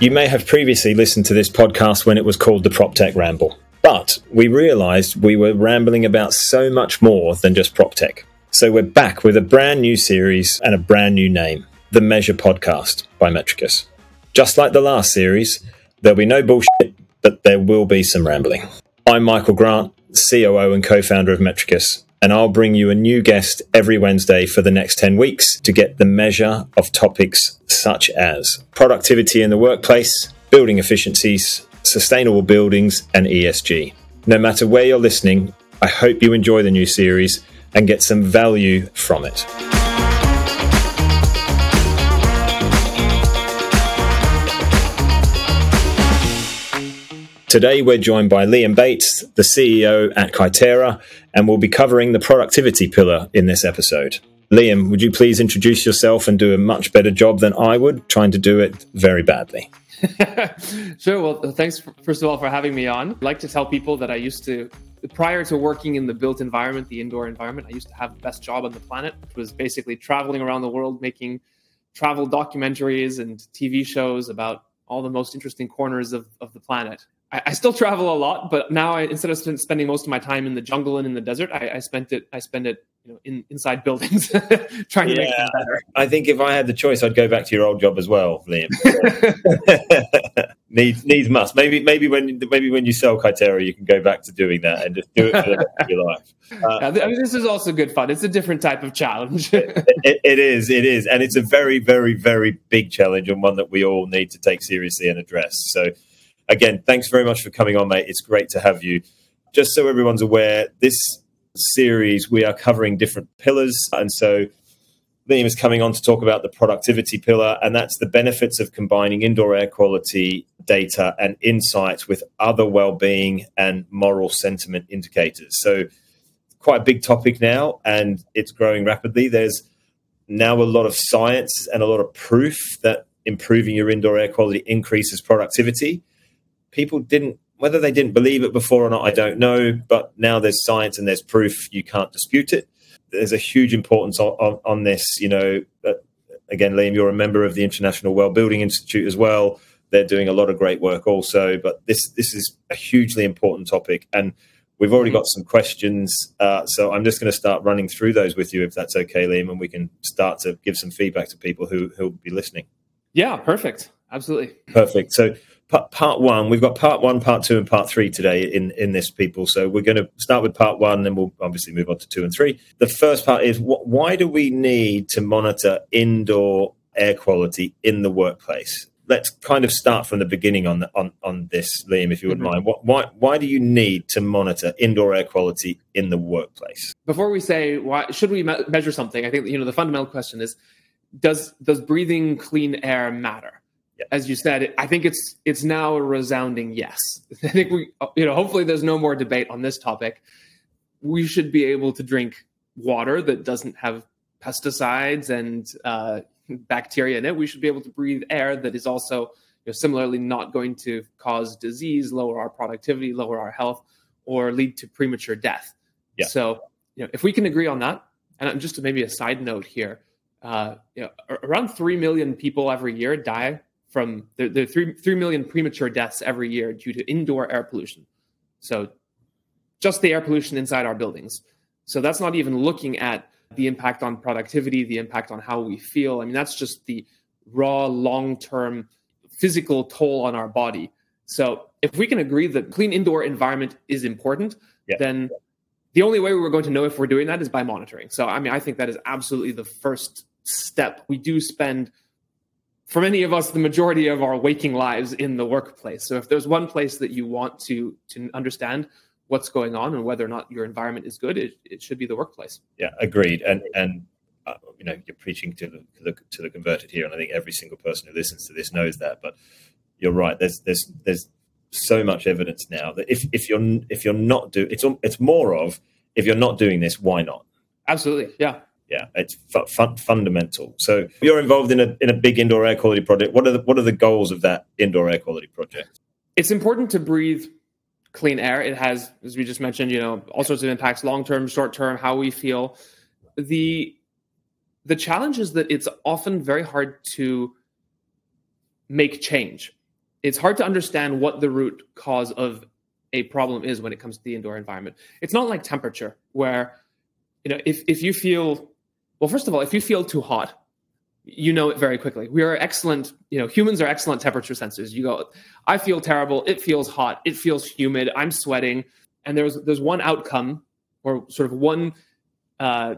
You may have previously listened to this podcast when it was called the PropTech Ramble, but we realized we were rambling about so much more than just PropTech. So we're back with a brand new series and a brand new name The Measure Podcast by Metrikus. Just like the last series, there'll be no bullshit, but there will be some rambling. I'm Michael Grant, COO and co founder of Metrikus, and I'll bring you a new guest every Wednesday for the next 10 weeks to get the measure of topics such as productivity in the workplace, building efficiencies, sustainable buildings, and ESG. No matter where you're listening, I hope you enjoy the new series and get some value from it. Today, we're joined by Liam Bates, the CEO at Kaiterra, and we'll be covering the productivity pillar in this episode. Liam, would you please introduce yourself and do a much better job than I would, trying to do it very badly? sure. Well, thanks, first of all, for having me on. I'd like to tell people that I used to, prior to working in the built environment, the indoor environment, I used to have the best job on the planet, which was basically traveling around the world, making travel documentaries and TV shows about all the most interesting corners of, of the planet. I, I, still travel a lot, but now I, instead of spending most of my time in the jungle and in the desert, I, I spent it. I spend it, you know, in, inside buildings, trying yeah, to make them better. I think if I had the choice, I'd go back to your old job as well, Liam. needs needs must. Maybe maybe when maybe when you sell Kaiterra, you can go back to doing that and just do it for the rest of your life. Uh, yeah, I mean, this is also good fun. It's a different type of challenge. it, it, it is, it is, and it's a very, very, very big challenge and one that we all need to take seriously and address. So again, thanks very much for coming on, mate. It's great to have you. Just so everyone's aware, this series we are covering different pillars. And so Liam is coming on to talk about the productivity pillar, and that's the benefits of combining indoor air quality data and insights with other well-being and moral sentiment indicators. So, quite a big topic now, and it's growing rapidly. There's now a lot of science and a lot of proof that improving your indoor air quality increases productivity people didn't whether they didn't believe it before or not, I don't know. But now there's science and there's proof. You can't dispute it. There's a huge importance on, on, on this. You know, uh, again, Liam, you're a member of the International Well Building Institute as well. They're doing a lot of great work also. But this this is a hugely important topic, and we've already got some questions. Uh, so I'm just going to start running through those with you, if that's okay, Liam, and we can start to give some feedback to people who who'll be listening. Yeah, perfect. Absolutely. Perfect. So part one. We've got part one, part two, and part three today in in this people. So we're going to start with part one, and we'll obviously move on to two and three. The first part is wh- why do we need to monitor indoor air quality in the workplace? Let's kind of start from the beginning on the, on on this, Liam, if you wouldn't mm-hmm. mind. What, why why do you need to monitor indoor air quality in the workplace? Before we say why should we me- measure something, I think you know the fundamental question is does does breathing clean air matter? Yeah. as you said, I think it's it's now a resounding yes. I think we, you know, hopefully there's no more debate on this topic. We should be able to drink water that doesn't have pesticides and uh, bacteria in it. We should be able to breathe air that is also you know, similarly not going to cause disease, lower our productivity, lower our health, or lead to premature death. Yeah. So, you know, if we can agree on that, and just maybe a side note here, uh, you know, around three million people every year die from the, the three, 3 million premature deaths every year due to indoor air pollution. So just the air pollution inside our buildings. So that's not even looking at the impact on productivity, the impact on how we feel. I mean, that's just the raw, long term physical toll on our body. So if we can agree that clean indoor environment is important, yeah. then the only way we're going to know if we're doing that is by monitoring. So, I mean, I think that is absolutely the first step. We do spend for many of us, the majority of our waking lives in the workplace. So if there's one place that you want to to understand what's going on and whether or not your environment is good, it, it should be the workplace. Yeah, agreed. And and uh, you know, you're preaching to the, to the to the converted here, and I think every single person who listens to this knows that. But you're right. There's there's there's so much evidence now that if if you're if you're not do it's it's more of if you're not doing this, why not? Absolutely. Yeah yeah, it's fundamental. So you're involved in a in a big indoor air quality project. What are the what are the goals of that indoor air quality project? it's important to breathe clean air. It has, as we just mentioned, you know, all sorts of impacts, long term, short term, how we feel. The the challenge is that it's often very hard to make change. It's hard to understand what the root cause of a problem is when it comes to the indoor environment. It's not like temperature, where you know if if you feel well, first of all, if you feel too hot, you know it very quickly. We are excellent, you know, humans are excellent temperature sensors. You go, I feel terrible, it feels hot, it feels humid, I'm sweating, and there's there's one outcome or sort of one uh,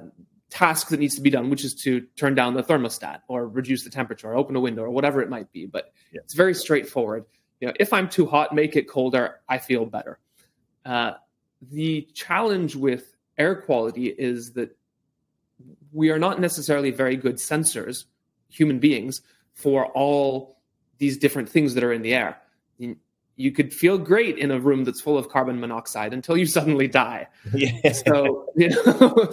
task that needs to be done, which is to turn down the thermostat or reduce the temperature or open a window or whatever it might be. But yeah. it's very straightforward. You know, if I'm too hot, make it colder. I feel better. Uh, the challenge with air quality is that we are not necessarily very good sensors, human beings, for all these different things that are in the air you could feel great in a room that's full of carbon monoxide until you suddenly die. Yeah. So, you know,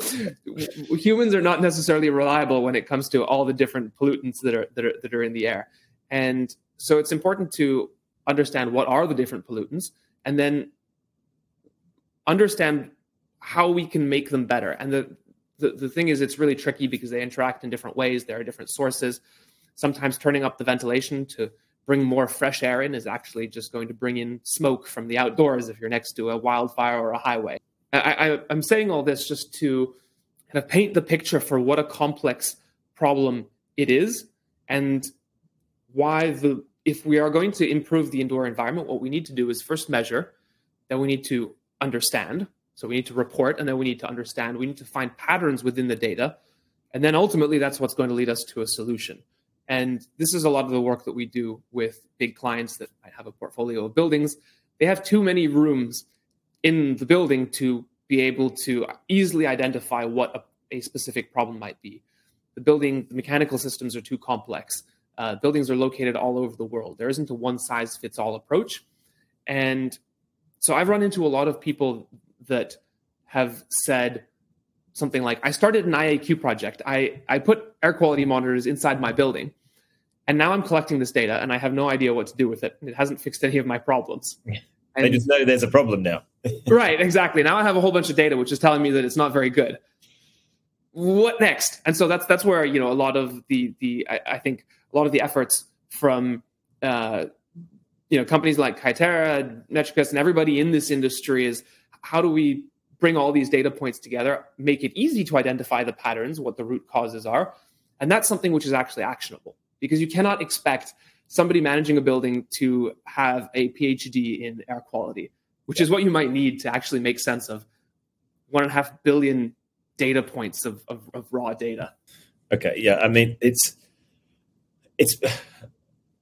humans are not necessarily reliable when it comes to all the different pollutants that are, that are that are in the air. And so it's important to understand what are the different pollutants and then understand how we can make them better. And the, the, the thing is, it's really tricky because they interact in different ways. There are different sources. Sometimes turning up the ventilation to bring more fresh air in is actually just going to bring in smoke from the outdoors if you're next to a wildfire or a highway. I, am saying all this just to kind of paint the picture for what a complex problem it is and why the if we are going to improve the indoor environment, what we need to do is first measure, then we need to understand. So we need to report, and then we need to understand. We need to find patterns within the data, and then ultimately that's what's going to lead us to a solution. And this is a lot of the work that we do with big clients that might have a portfolio of buildings. They have too many rooms in the building to be able to easily identify what a, a specific problem might be. The building, the mechanical systems are too complex. Uh, buildings are located all over the world. There isn't a one size fits all approach. And so I've run into a lot of people that have said, something like I started an IAQ project. I, I put air quality monitors inside my building. And now I'm collecting this data and I have no idea what to do with it. It hasn't fixed any of my problems. And, they just know there's a problem now. right, exactly. Now I have a whole bunch of data which is telling me that it's not very good. What next? And so that's that's where you know a lot of the the I, I think a lot of the efforts from uh, you know companies like Kaiterra, Metrikus, and everybody in this industry is how do we bring all these data points together, make it easy to identify the patterns, what the root causes are. And that's something which is actually actionable because you cannot expect somebody managing a building to have a PhD in air quality, which yeah. is what you might need to actually make sense of one and a half billion data points of, of, of raw data. Okay. Yeah. I mean, it's, it's,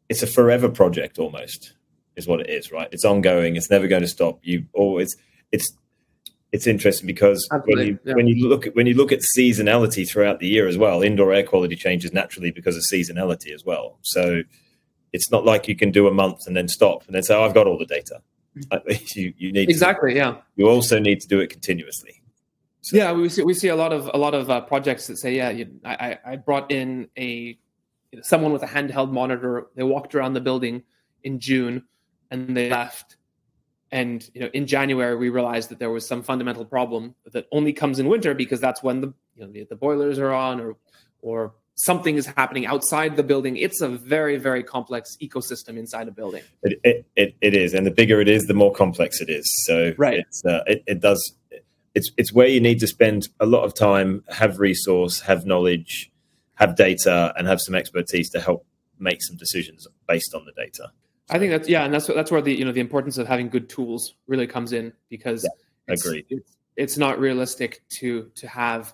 it's a forever project almost is what it is, right? It's ongoing. It's never going to stop. You always, it's it's interesting because when you, yeah. when you look at when you look at seasonality throughout the year as well, indoor air quality changes naturally because of seasonality as well. So it's not like you can do a month and then stop and then say, "Oh, I've got all the data." you you need exactly, yeah. You also need to do it continuously. So. Yeah, we see we see a lot of a lot of uh, projects that say, "Yeah, you, I I brought in a you know, someone with a handheld monitor. They walked around the building in June, and they left." And you know, in January, we realized that there was some fundamental problem that only comes in winter because that's when the you know the, the boilers are on, or or something is happening outside the building. It's a very very complex ecosystem inside a building. It it, it, it is, and the bigger it is, the more complex it is. So right, it's, uh, it it does. It's it's where you need to spend a lot of time, have resource, have knowledge, have data, and have some expertise to help make some decisions based on the data. I think that's yeah, and that's that's where the you know the importance of having good tools really comes in because yeah, it's, agree. It's, it's not realistic to to have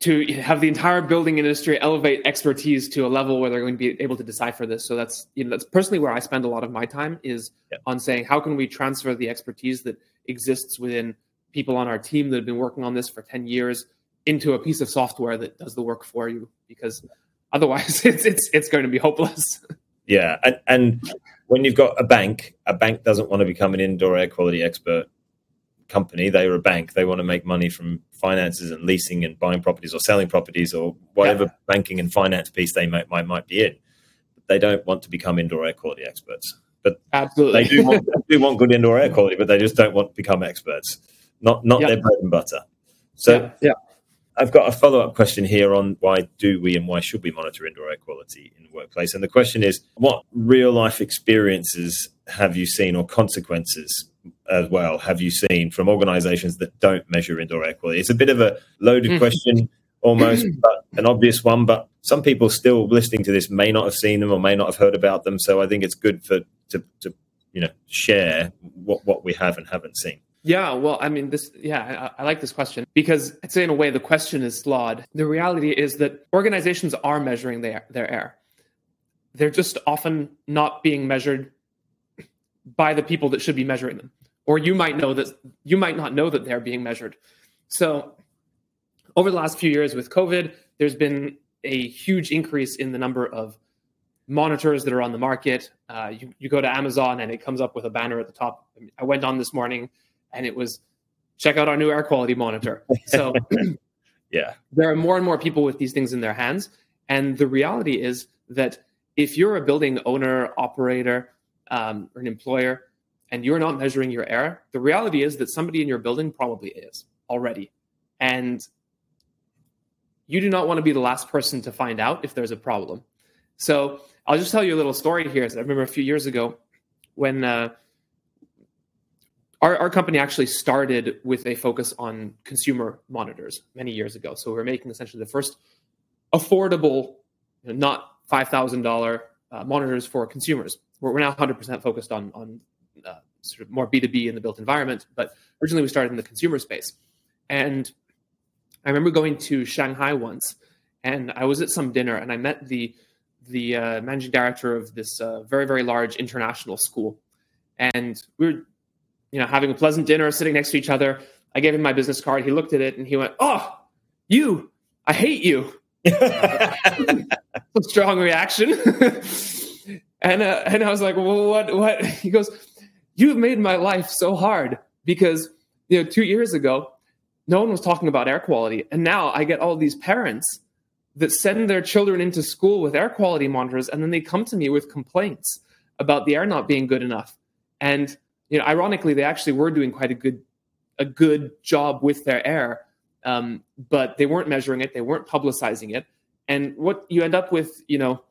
to have the entire building industry elevate expertise to a level where they're going to be able to decipher this. So that's you know that's personally where I spend a lot of my time is yeah. on saying how can we transfer the expertise that exists within people on our team that have been working on this for 10 years into a piece of software that does the work for you because otherwise it's it's it's going to be hopeless. Yeah, and, and when you've got a bank, a bank doesn't want to become an indoor air quality expert company. They are a bank. They want to make money from finances and leasing and buying properties or selling properties or whatever yeah. banking and finance piece they might, might might be in. They don't want to become indoor air quality experts. but absolutely they do want, they do want good indoor air quality, but they just don't want to become experts. Not not yep. their bread and butter. So yeah. yeah. I've got a follow up question here on why do we and why should we monitor indoor air quality in the workplace? And the question is, what real life experiences have you seen or consequences as well have you seen from organizations that don't measure indoor air quality? It's a bit of a loaded mm. question almost, but an obvious one. But some people still listening to this may not have seen them or may not have heard about them. So I think it's good for to, to you know share what, what we have and haven't seen. Yeah, well, I mean, this, yeah, I, I, like this question because I'd say in a way the question is flawed. The reality is that organizations are measuring their, their air. They're just often not being measured by the people that should be measuring them. Or you might know that you might not know that they're being measured. So over the last few years with COVID, there's been a huge increase in the number of monitors that are on the market. Uh, you, you go to Amazon and it comes up with a banner at the top. I went on this morning and it was check out our new air quality monitor. So yeah, there are more and more people with these things in their hands. And the reality is that if you're a building owner, operator, um, or an employer, and you're not measuring your air, the reality is that somebody in your building probably is already. And you do not want to be the last person to find out if there's a problem. So I'll just tell you a little story here. I remember a few years ago when uh, our, our company actually started with a focus on consumer monitors many years ago. So we're making essentially the first affordable, you know, not five thousand uh, monitors for consumers. We're, we're now 100% focused on on uh, sort of more B2B in the built environment, but originally we started in the consumer space. And I remember going to Shanghai once, and I was at some dinner, and I met the the uh, managing director of this uh, very very large international school, and we were you know, having a pleasant dinner, sitting next to each other. I gave him my business card. He looked at it and he went, "Oh, you! I hate you." strong reaction. and uh, and I was like, "Well, what? What?" He goes, "You've made my life so hard because you know, two years ago, no one was talking about air quality, and now I get all these parents." That send their children into school with air quality monitors, and then they come to me with complaints about the air not being good enough. And you know, ironically, they actually were doing quite a good a good job with their air, um, but they weren't measuring it, they weren't publicizing it, and what you end up with, you know,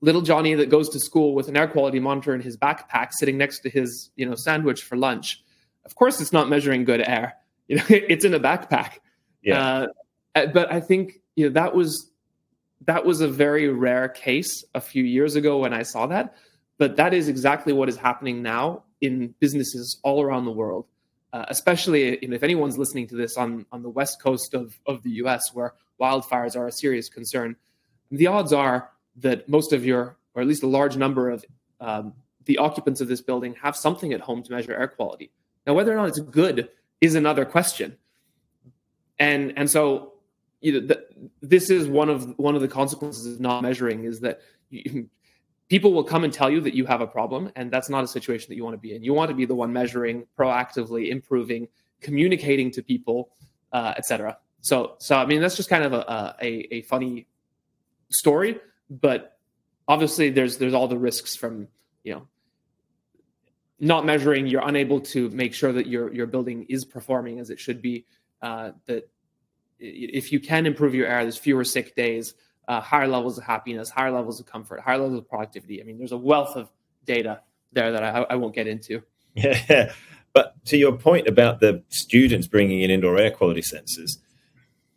little Johnny that goes to school with an air quality monitor in his backpack, sitting next to his you know sandwich for lunch. Of course, it's not measuring good air. You know, it's in a backpack. Yeah. Uh, but I think you know that was that was a very rare case a few years ago when I saw that. But that is exactly what is happening now in businesses all around the world, uh, especially if anyone's listening to this on, on the west coast of, of the US where wildfires are a serious concern. The odds are that most of your, or at least a large number of um, the occupants of this building have something at home to measure air quality. Now, whether or not it's good is another question. And, and so you know, the, this is one of one of the consequences of not measuring is that you, people will come and tell you that you have a problem and that's not a situation that you want to be in. You want to be the one measuring proactively improving communicating to people uh, etc so so i mean that's just kind of a, a, a funny story but obviously there's there's all the risks from you know not measuring you're unable to make sure that your your building is performing as it should be uh, that if you can improve your air there's fewer sick days uh, higher levels of happiness, higher levels of comfort, higher levels of productivity. I mean, there's a wealth of data there that I, I won't get into. Yeah, but to your point about the students bringing in indoor air quality sensors,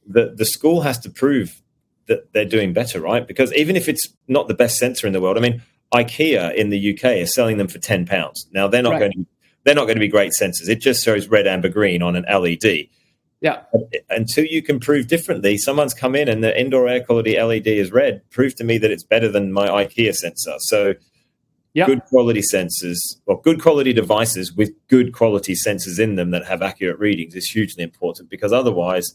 the the school has to prove that they're doing better, right? Because even if it's not the best sensor in the world, I mean, IKEA in the UK is selling them for ten pounds. Now they're not right. going to they're not going to be great sensors. It just shows red, amber, green on an LED. Yeah. Until you can prove differently, someone's come in and the indoor air quality LED is red. Prove to me that it's better than my IKEA sensor. So, yep. good quality sensors or good quality devices with good quality sensors in them that have accurate readings is hugely important because otherwise,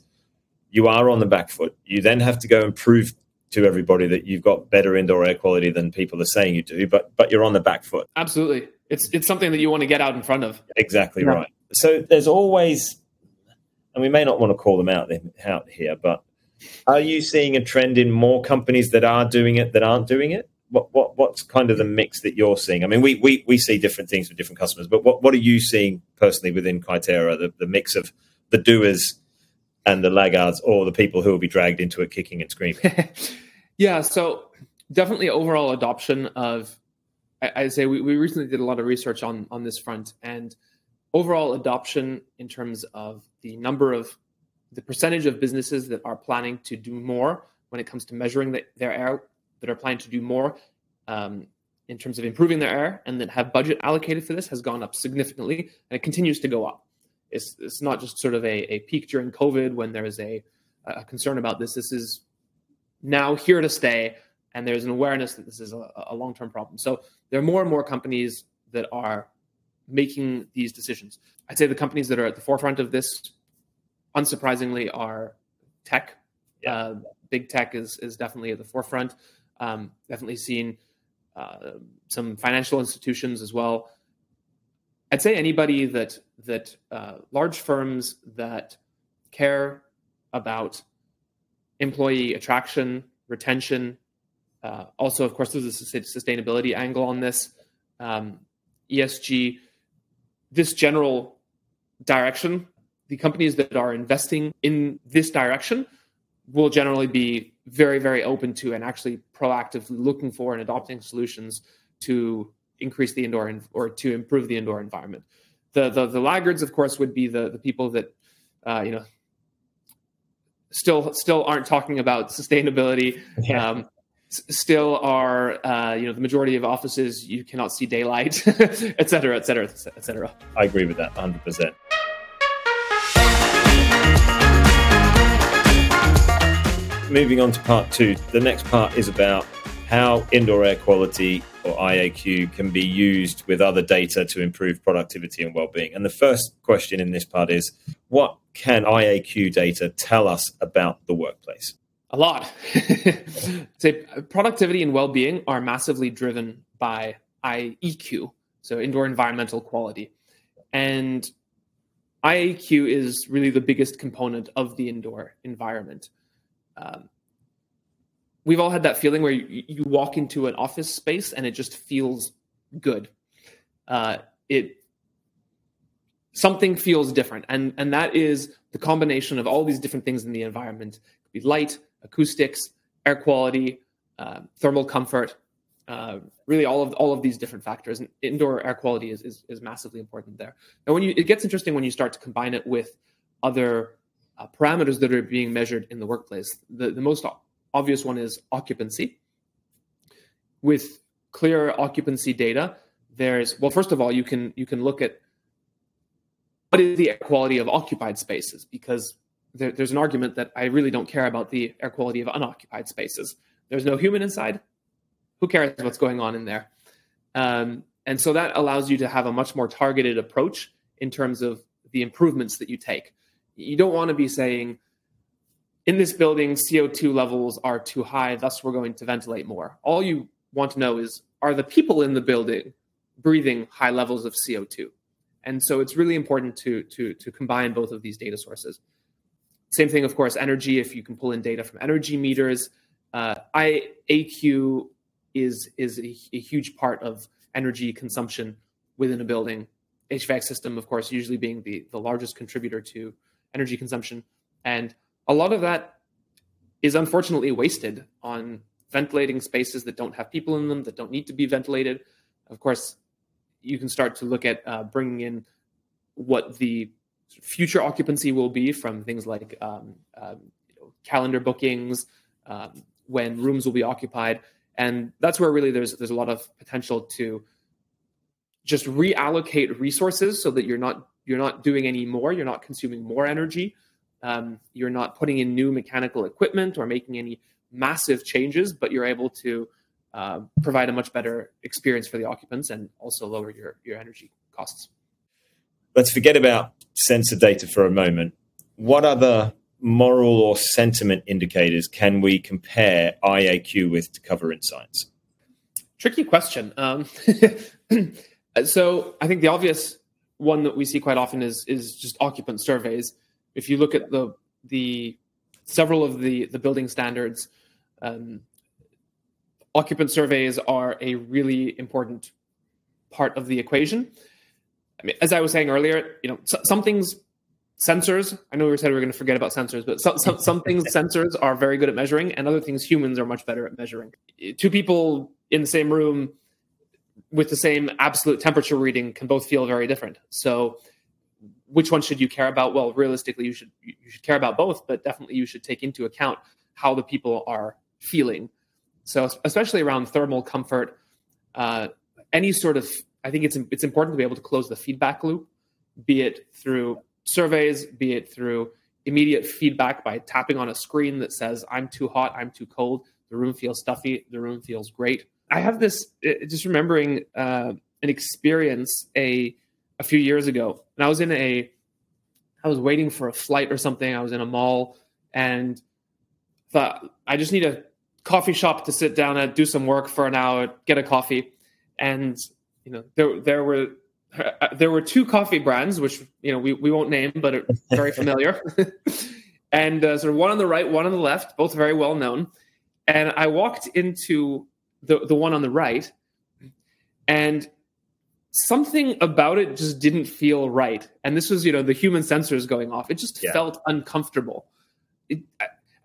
you are on the back foot. You then have to go and prove to everybody that you've got better indoor air quality than people are saying you do, but but you're on the back foot. Absolutely. It's it's something that you want to get out in front of. Exactly yeah. right. So there's always and we may not want to call them out, out here, but are you seeing a trend in more companies that are doing it that aren't doing it? what, what what's kind of the mix that you're seeing? I mean, we we, we see different things for different customers, but what, what are you seeing personally within Kaiterra, the, the mix of the doers and the laggards, or the people who will be dragged into it kicking and screaming? yeah, so definitely overall adoption of. I, I say we, we recently did a lot of research on on this front, and overall adoption in terms of the number of the percentage of businesses that are planning to do more when it comes to measuring the, their air that are planning to do more um, in terms of improving their air and that have budget allocated for this has gone up significantly and it continues to go up. It's, it's not just sort of a, a peak during COVID when there is a, a concern about this. This is now here to stay, and there's an awareness that this is a, a long term problem. So there are more and more companies that are making these decisions. I'd say the companies that are at the forefront of this, unsurprisingly, are tech. Yeah. Uh, big tech is is definitely at the forefront. Um, definitely seen uh, some financial institutions as well. I'd say anybody that that uh, large firms that care about employee attraction, retention. Uh, also, of course, there's a sustainability angle on this. Um, ESG, this general direction. The companies that are investing in this direction will generally be very, very open to and actually proactively looking for and adopting solutions to increase the indoor or to improve the indoor environment. The, the, the laggards, of course, would be the, the people that, uh, you know, still still aren't talking about sustainability. Yeah. Um, still are uh, you know the majority of offices you cannot see daylight et cetera et cetera et cetera i agree with that 100% moving on to part two, the next part is about how indoor air quality or IAQ can be used with other data to improve productivity and well-being. And the first question in this part is what can IAQ data tell us about the workplace? A lot. Say productivity and well-being are massively driven by IEQ, so indoor environmental quality. And IAQ is really the biggest component of the indoor environment um, we've all had that feeling where you, you, walk into an office space and it just feels good. Uh, it something feels different, and and that is the combination of all these different things in the environment. It could be light, acoustics, air quality, uh, thermal comfort. Uh, really, all of all of these different factors. And indoor air quality is, is, is massively important there. And when you, it gets interesting when you start to combine it with other uh, parameters that are being measured in the workplace. The, the most obvious one is occupancy. With clear occupancy data, there's well, first of all, you can you can look at what is the quality of occupied spaces because there, there's an argument that I really don't care about the air quality of unoccupied spaces. There's no human inside. Who cares what's going on in there? Um, and so that allows you to have a much more targeted approach in terms of the improvements that you take you don't want to be saying in this building co2 levels are too high thus we're going to ventilate more all you want to know is are the people in the building breathing high levels of co2 and so it's really important to to to combine both of these data sources same thing of course energy if you can pull in data from energy meters uh, iaq is is a, a huge part of energy consumption within a building hvac system of course usually being the the largest contributor to energy consumption. And a lot of that is unfortunately wasted on ventilating spaces that don't have people in them, that don't need to be ventilated. Of course, you can start to look at uh, bringing in what the future occupancy will be from things like um, um, you know, calendar bookings, um, when rooms will be occupied, and that's where really there's there's a lot of potential to just reallocate resources so that you're not you're not doing any more you're not consuming more energy um, you're not putting in new mechanical equipment or making any massive changes but you're able to uh, provide a much better experience for the occupants and also lower your, your energy costs let's forget about sensor data for a moment what other moral or sentiment indicators can we compare iaq with to cover insights tricky question um, so i think the obvious one that we see quite often is is just occupant surveys. If you look at the the several of the the building standards, um, occupant surveys are a really important part of the equation. I mean, as I was saying earlier, you know, so, some things sensors. I know we said we were going to forget about sensors, but some, some, some things sensors are very good at measuring, and other things humans are much better at measuring. Two people in the same room with the same absolute temperature reading can both feel very different. So, which one should you care about? Well, realistically, you should you should care about both, but definitely you should take into account how the people are feeling. So, especially around thermal comfort, uh, any sort of I think it's it's important to be able to close the feedback loop, be it through surveys, be it through immediate feedback by tapping on a screen that says, I'm too hot, I'm too cold, the room feels stuffy, the room feels great. I have this, uh, just remembering uh, an experience a, a few years ago. And I was in a, I was waiting for a flight or something. I was in a mall and thought, I just need a coffee shop to sit down and do some work for an hour, get a coffee. And, you know, there, there were uh, there were two coffee brands, which you know we, we won't name, but are very familiar, and uh, sort of one on the right, one on the left, both very well known. And I walked into the the one on the right, and something about it just didn't feel right. And this was you know the human sensors going off. It just yeah. felt uncomfortable. It,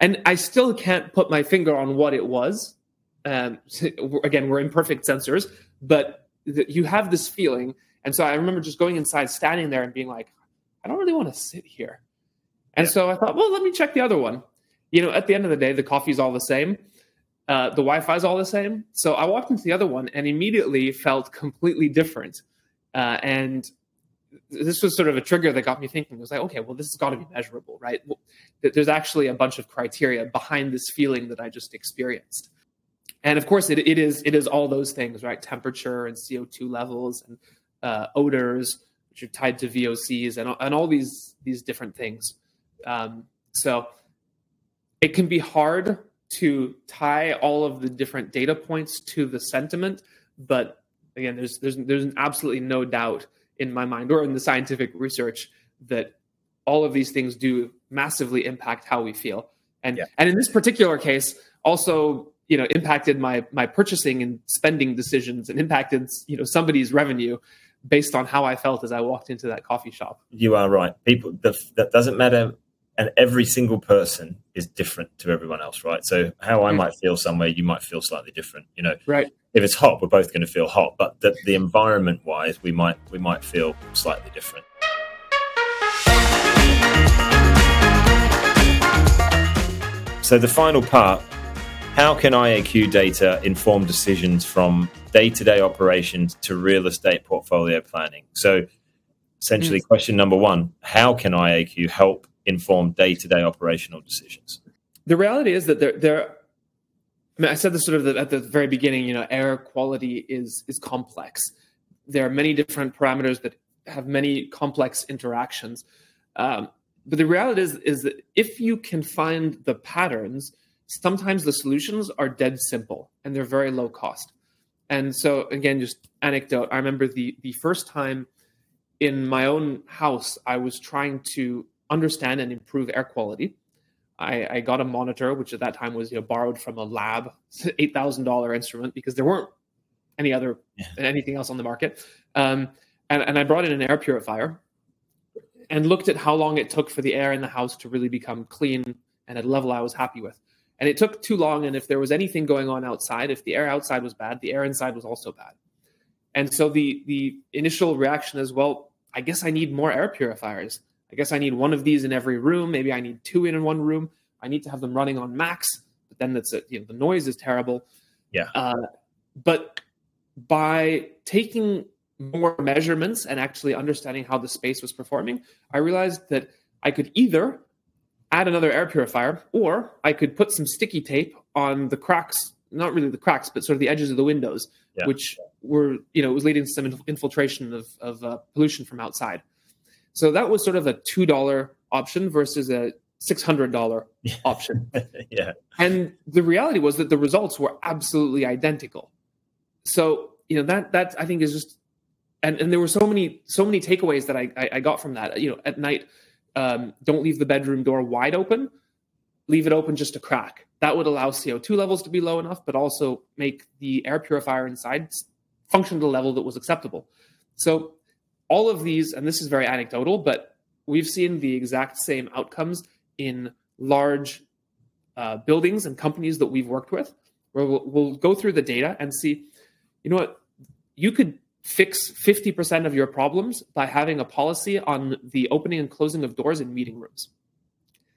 and I still can't put my finger on what it was. Um, again, we're imperfect sensors, but th- you have this feeling and so I remember just going inside, standing there and being like, I don't really want to sit here. And yeah. so I thought, well, let me check the other one. You know, at the end of the day, the coffee's all the same. Uh, the Wi-Fi is all the same. So I walked into the other one and immediately felt completely different. Uh, and this was sort of a trigger that got me thinking. It was like, okay, well, this has got to be measurable, right? There's actually a bunch of criteria behind this feeling that I just experienced. And of course, it, it is it is all those things, right? Temperature and CO2 levels and uh, odors, which are tied to VOCs, and, and all these these different things. Um, so it can be hard to tie all of the different data points to the sentiment, but again, there's there's there's absolutely no doubt in my mind or in the scientific research that all of these things do massively impact how we feel. And yeah. and in this particular case, also you know impacted my my purchasing and spending decisions and impacted you know somebody's revenue based on how I felt as I walked into that coffee shop. You are right. People the, that doesn't matter, and every single person is different to everyone else, right? So how I mm. might feel somewhere, you might feel slightly different. You know, right? If it's hot, we're both going to feel hot, but the, the environment wise, we might we might feel slightly different. So the final part how can IAQ data inform decisions from day to day operations to real estate portfolio planning? So, essentially, mm. question number one How can IAQ help inform day to day operational decisions? The reality is that there, there I, mean, I said this sort of at the very beginning, you know, air quality is, is complex. There are many different parameters that have many complex interactions. Um, but the reality is, is that if you can find the patterns, sometimes the solutions are dead simple and they're very low cost. And so again, just anecdote. I remember the the first time in my own house, I was trying to understand and improve air quality. I, I got a monitor, which at that time was you know borrowed from a lab, eight thousand dollar instrument because there weren't any other yeah. anything else on the market. Um, and, and I brought in an air purifier and looked at how long it took for the air in the house to really become clean and at a level I was happy with and it took too long and if there was anything going on outside if the air outside was bad the air inside was also bad. And so the the initial reaction is well i guess i need more air purifiers. I guess i need one of these in every room. Maybe i need two in one room. I need to have them running on max but then that's it you know the noise is terrible. Yeah. Uh, but by taking more measurements and actually understanding how the space was performing i realized that i could either add another air purifier, or I could put some sticky tape on the cracks, not really the cracks, but sort of the edges of the windows, yeah. which were, you know, it was leading to some infiltration of, of uh, pollution from outside. So that was sort of a $2 option versus a $600 option. yeah. And the reality was that the results were absolutely identical. So, you know, that, that I think is just, and, and there were so many, so many takeaways that I, I, I got from that, you know, at night, um, don't leave the bedroom door wide open. Leave it open just a crack. That would allow CO2 levels to be low enough, but also make the air purifier inside function to a level that was acceptable. So all of these, and this is very anecdotal, but we've seen the exact same outcomes in large uh, buildings and companies that we've worked with, where we'll, we'll go through the data and see, you know what, you could fix 50% of your problems by having a policy on the opening and closing of doors in meeting rooms.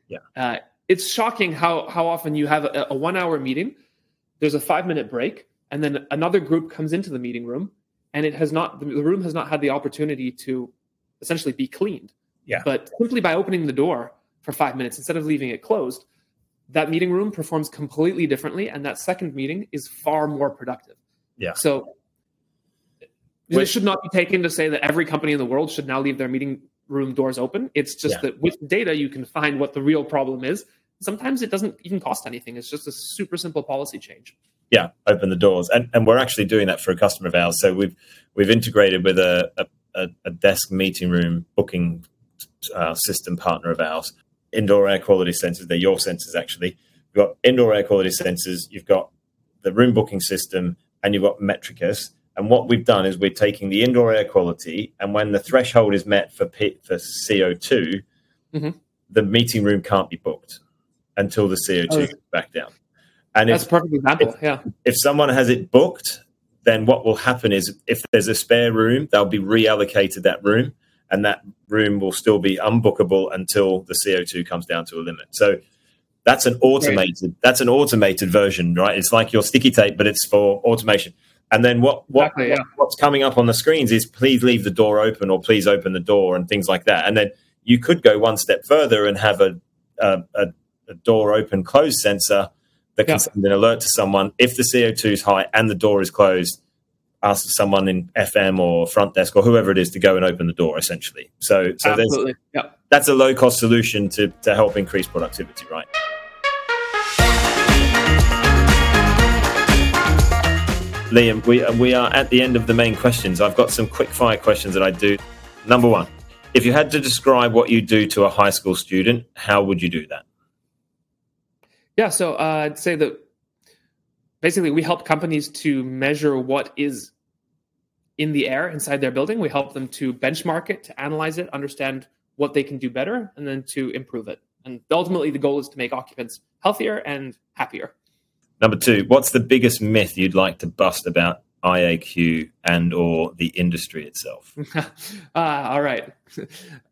Yeah. Uh, it's shocking how, how often you have a, a one hour meeting, there's a five minute break, and then another group comes into the meeting room and it has not, the room has not had the opportunity to essentially be cleaned. Yeah. But simply by opening the door for five minutes instead of leaving it closed, that meeting room performs completely differently. And that second meeting is far more productive. Yeah. So this should not be taken to say that every company in the world should now leave their meeting room doors open. It's just Yeah. that with data, you can find what the real problem is. Sometimes it doesn't even cost anything. It's just a super simple policy change. yeah, open the doors, and and we're actually doing that for a customer of ours. So we've we've integrated with a a, a desk meeting room booking uh, system partner of ours. Indoor air quality sensors. They're your sensors actually. You've got indoor air quality sensors. You've got the room booking system, and you've got Metrikus. And what we've done is we're taking the indoor air quality, and when the threshold is met for P, for CO 2 Mhm. the meeting room can't be booked until the CO two Oh. goes back down. And That's if perfect example. Yeah. if someone has it booked, then what will happen is if there's a spare room, they'll be reallocated that room, and that room will still be unbookable until the CO2 comes down to a limit. So that's an automated that's an automated version, right? It's like your sticky tape, but it's for automation. And then what what Exactly, yeah. what's coming up on the screens is please leave the door open or please open the door and things like that. And then you could go one step further and have a a, a, a door open close sensor that can Yeah. send an alert to someone if the CO2 is high and the door is closed. Ask someone in FM or front desk or whoever it is to go and open the door. Essentially, so so Yeah. that's a low cost solution to to help increase productivity, right? Liam, we we are at the end of the main questions. I've got some quick fire questions that I do. Number one, if you had to describe what you do to a high school student, how would you do that? Yeah, so uh, I'd say that basically we help companies to measure what is in the air inside their building. We help them to benchmark it, to analyze it, understand what they can do better, and then to improve it. And ultimately, the goal is to make occupants healthier and happier. Number two, what's the biggest myth you'd like to bust about IAQ and or the industry itself? ah, all right,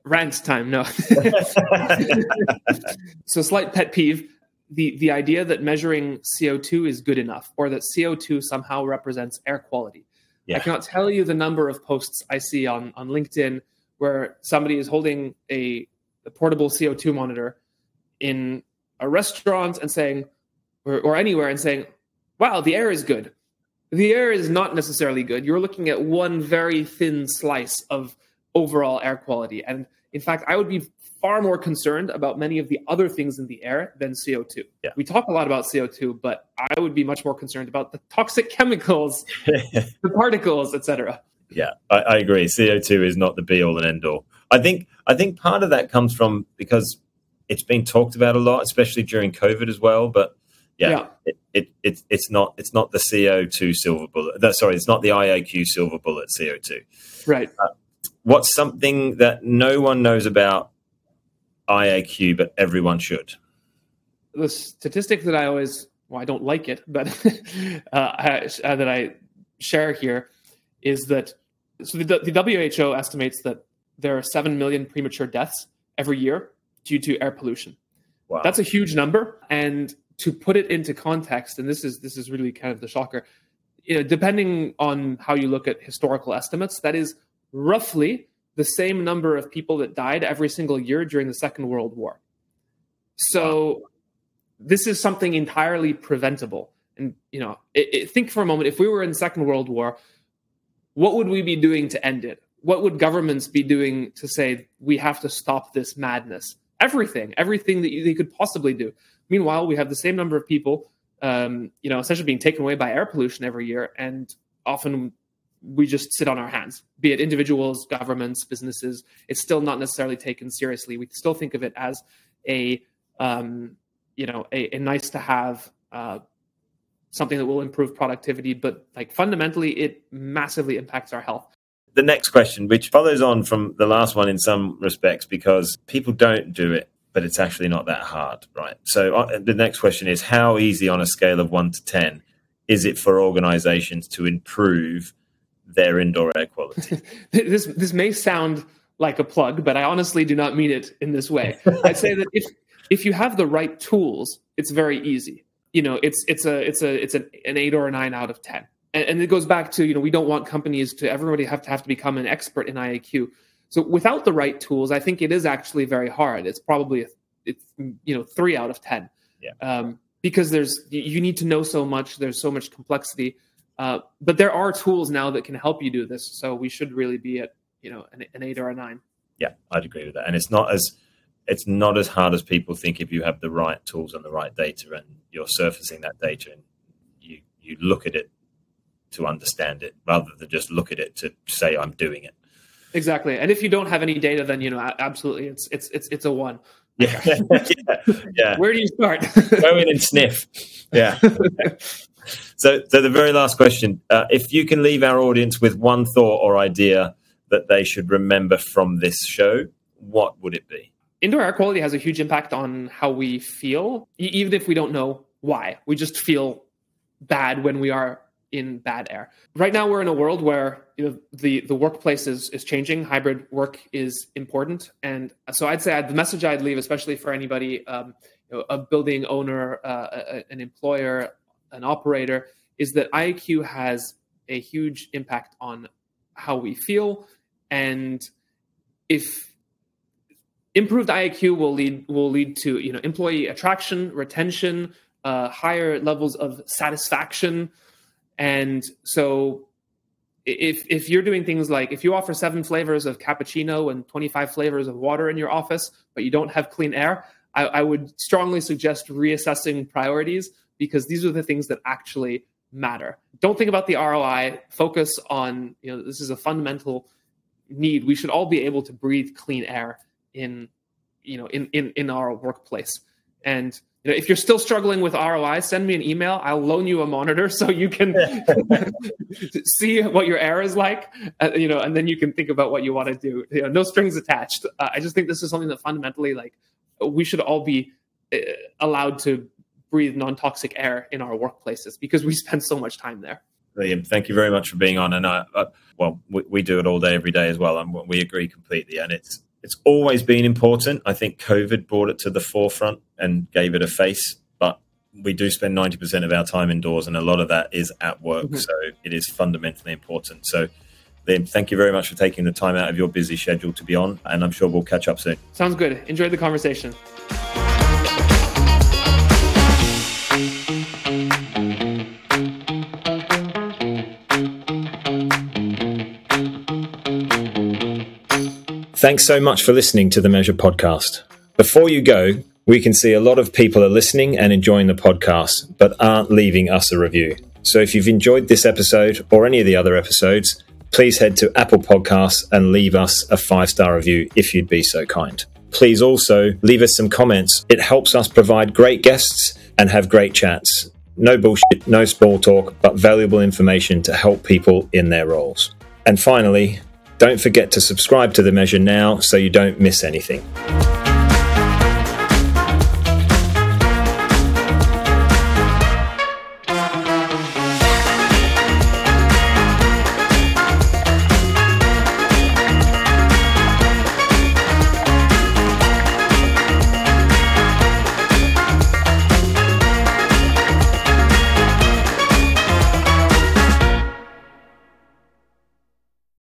rant time. No, so slight pet peeve: the the idea that measuring CO two is good enough, or that CO two somehow represents air quality. Yeah. I cannot tell you the number of posts I see on on LinkedIn where somebody is holding a, a portable CO two monitor in a restaurant and saying, or, or anywhere, and saying, "Wow, the air is good." The air is not necessarily good. You're looking at one very thin slice of overall air quality, and in fact, I would be far more concerned about many of the other things in the air than CO2. Yeah. We talk a lot about CO2, but I would be much more concerned about the toxic chemicals, the particles, etc. Yeah, I, I agree. CO two is not the be all and end all. I think I think part of that comes from because it's been talked about a lot, especially during COVID as well. But yeah, Yeah. It, it, it it's not it's not the CO two silver bullet. No, sorry, it's not the IAQ silver bullet CO two. Right. What's something that no one knows about IAQ, but everyone should? The statistic that I always, well, I don't like it, but uh, I, uh, that I share here is that so the, the WHO estimates that there are 7 million premature deaths every year due to air pollution. Wow, That's a huge number, and to put it into context, and this is this is really kind of the shocker. You know, depending on how you look at historical estimates, that is roughly the same number of people that died every single year during the Second World War. So, this is something entirely preventable. And you know, it, it, think for a moment: if we were in the Second World War, what would we be doing to end it? What would governments be doing to say we have to stop this madness? Everything, everything that you, they could possibly do. Meanwhile, we have the same number of people, um, you know, essentially being taken away by air pollution every year, and often we just sit on our hands. Be it individuals, governments, businesses, it's still not necessarily taken seriously. We still think of it as a um, you know a, a nice to have uh, something that will improve productivity but like fundamentally it massively impacts our health the next question which follows on from the last one in some respects because people don't do it but it's actually not that hard right so uh, the next question is how easy on a scale of 1 to 10 is it for organizations to improve their indoor air quality this this may sound like a plug but i honestly do not mean it in this way i'd say that if if you have the right tools, it's very easy. You know, it's it's a it's a it's an, an eight or a nine out of ten. And, and it goes back to you know we don't want companies to everybody have to have to become an expert in IAQ. So without the right tools, I think it is actually very hard. It's probably a, it's you know three out of ten. Yeah. Um, because there's you need to know so much. There's so much complexity. Uh, but there are tools now that can help you do this. So we should really be at you know an, an eight or a nine. Yeah, I'd agree with that. And it's not as it's not as hard as people think if you have the right tools and the right data and you're surfacing that data and you you look at it to understand it rather than just look at it to say I'm doing it. Exactly. And if you don't have any data then you know absolutely it's it's it's it's a 1. Yeah. yeah. yeah. Where do you start? Go in and sniff. Yeah. so so the very last question, uh, if you can leave our audience with one thought or idea that they should remember from this show, what would it be? indoor air quality has a huge impact on how we feel, even if we don't know why. We just feel bad when we are in bad air. Right now, we're in a world where you know the the workplace is is changing. Hybrid work is important, and so I'd say the message I'd leave, especially for anybody, um, you know, a building owner, uh, an employer, an operator, is that IAQ has a huge impact on how we feel, and if improved IAQ will lead will lead to you know employee attraction, retention, uh, higher levels of satisfaction, and so if if you're doing things like if you offer seven flavors of cappuccino and 25 flavors of water in your office, but you don't have clean air, I, I would strongly suggest reassessing priorities because these are the things that actually matter. Don't think about the ROI. Focus on you know this is a fundamental need. We should all be able to breathe clean air in you know in in in our workplace and you know, if you're still struggling with ROI, send me an email. I'll loan you a monitor so you can see what your air is like, uh, you know, and then you can think about what you want to do. You know, no strings attached. Uh, I just think this is something that fundamentally, like, we should all be uh, allowed to breathe non-toxic air in our workplaces because we spend so much time there. Liam, thank you very much for being on. And I, uh well, we, we, do it all day, every day as well, and we agree completely. And it's it's always been important. I think COVID brought it to the forefront and gave it a face. But we do spend 90% of our time indoors, and a lot of that is at work. Mm-hmm. So it is fundamentally important. So, Liam, thank you very much for taking the time out of your busy schedule to be on. And I'm sure we'll catch up soon. Sounds good. Enjoyed the conversation. Thanks so much for listening to the Measure podcast. Before you go, we can see a lot of people are listening and enjoying the podcast, but aren't leaving us a review. So if you've enjoyed this episode or any of the other episodes, please head to Apple Podcasts and leave us a five star review if you'd be so kind. Please also leave us some comments. It helps us provide great guests and have great chats. No bullshit, no small talk, but valuable information to help people in their roles. And finally, don't forget to subscribe to The Measure now so you don't miss anything.